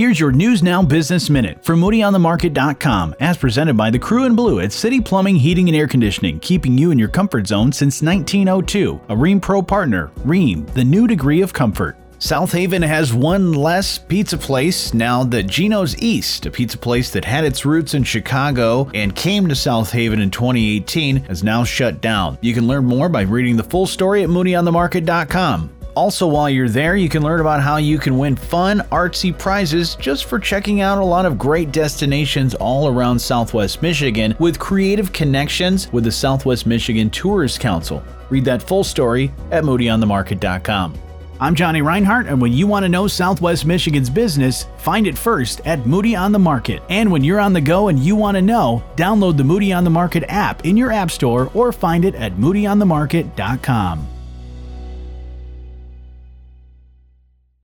Here's your News Now Business Minute from MoodyOnTheMarket.com, as presented by the crew in blue at City Plumbing, Heating, and Air Conditioning, keeping you in your comfort zone since 1902. A Rheem Pro partner, Rheem, the new degree of comfort. South Haven has one less pizza place now that Gino's East, a pizza place that had its roots in Chicago and came to South Haven in 2018, has now shut down. You can learn more by reading the full story at moodyonthemarket.com. Also, while you're there, you can learn about how you can win fun, artsy prizes just for checking out a lot of great destinations all around Southwest Michigan with creative connections with the Southwest Michigan Tourist Council. Read that full story at moodyonthemarket.com. I'm Johnny Reinhardt, and when you want to know Southwest Michigan's business, find it first at Moody on the Market. And when you're on the go and you want to know, download the Moody on the Market app in your app store or find it at moodyonthemarket.com.